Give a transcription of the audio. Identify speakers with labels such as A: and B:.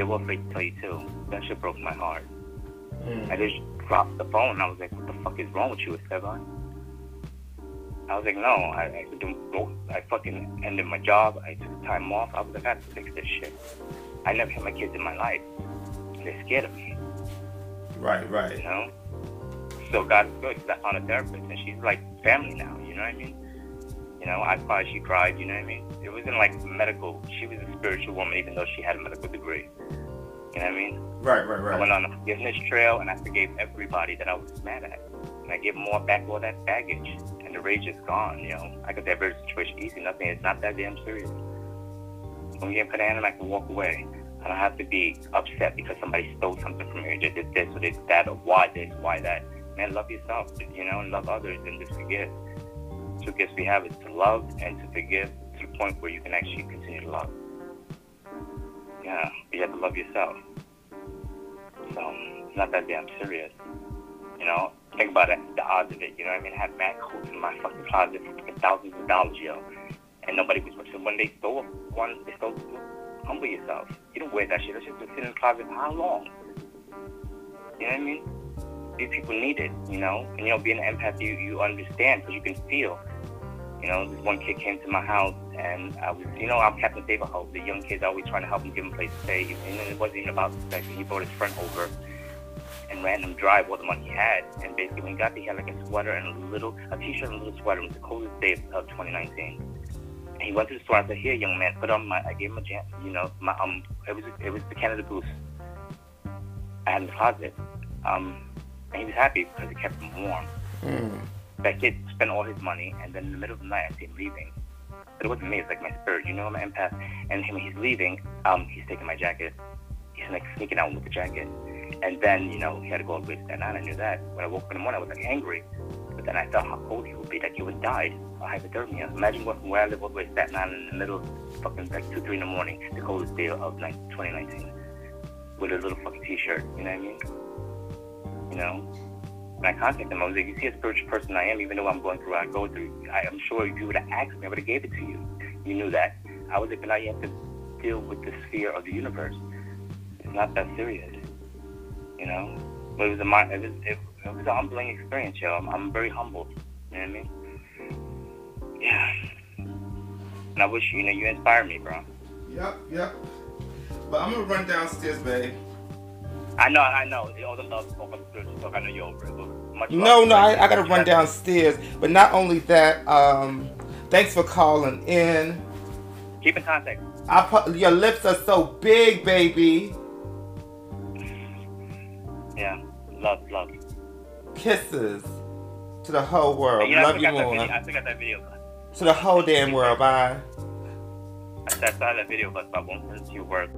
A: they were afraid to tell you too. That shit broke my heart.
B: Mm.
A: I just dropped the phone. I was like, what the fuck is wrong with you, Esteban? I was like, no, I, I, don't- I fucking ended my job. I took time off. I was like, I have to fix this shit. I never had my kids in my life. They're scared of me,
B: Right, right.
A: you know? So God is good 'cause I found a therapist and she's like family now, you know what I mean? You know, I cried, she cried, you know what I mean? It wasn't like medical. She was a spiritual woman even though she had a medical degree. You know what I mean?
B: Right, right, right.
A: I went on a forgiveness trail and I forgave everybody that I was mad at. And I gave more back all that baggage. And the rage is gone, you know. I could divert the situation easy. Nothing is not that damn serious. When we get put in, I can walk away. I don't have to be upset because somebody stole something from me. Or they did this or they did that or why this, why that. Man, love yourself, you know, and love others and just forgive. Two gifts we have is to love and to forgive to the point where you can actually continue to love. Yeah, you have to love yourself. So it's not that damn serious. You know, think about it, the odds of it. You know what I mean? I had mad coats in my fucking closet for thousands of dollars, yo. And nobody was watching. When they stole one, they stole two. Humble yourself. You don't wear that shit. That shit's been sitting in the closet for how long? You know what I mean? These people need it, you know? And, you know, being an empath, you, you understand because you can feel. You know, this one kid came to my house and I was, you know, I'm Captain David Hope. The young kids always trying to help him give him a place to stay. And it wasn't even about sex. He brought his friend over and ran him drive all the money he had. And basically, when he got there, he had like a sweater and a little, a t-shirt and a little sweater. It was the coldest day of, of 2019. And he went to the store. I said, "Here, young man, put on my." I gave him a jam. You know, my um, it was it was the Canada Goose. I had in the closet. Um, and he was happy because it kept him warm.
B: Mm.
A: That kid spent all his money, and then in the middle of the night, I see him leaving. But it wasn't me; it's like my spirit. You know, I'm an empath. And when he's leaving, um, he's taking my jacket. He's like sneaking out with the jacket. And then, you know, he had to go all the way to Staten Island. I knew that. When I woke up in the morning, I was like angry. But then I felt how cold he would be, like he would died of hypothermia. Imagine going where I live all the way to Staten Island in the middle of fucking like 2, 3 in the morning, the coldest day of like, 2019, with a little fucking t-shirt. You know what I mean? You know? When I contacted him, I was like, you see a spiritual person I am, even though I'm going through what I go through. I, I'm sure if you would have asked me, I would have gave it to you. You knew that. I was like, but now you have to deal with the sphere of the universe. It's not that serious. You know? But it was a, it was, it, it was humbling experience, yo. I'm, I'm very humbled. You know what I mean? Yeah. And I wish, you know, you inspired me, bro.
B: Yep, yep. But I'm gonna run downstairs, babe.
A: I know, I know. All the love talk, of spiritual talk, I know you're over it. Much
B: No, no, I, I gotta run downstairs. But not only that, um, thanks for calling in.
A: Keep in contact.
B: I pu- your lips are so big, baby.
A: Yeah. Love, love.
B: Kisses to the whole world.
A: You know, I
B: Love you more.
A: I that video.
B: To the whole damn world. Bye.
A: I saw that video, but I won't it to your work.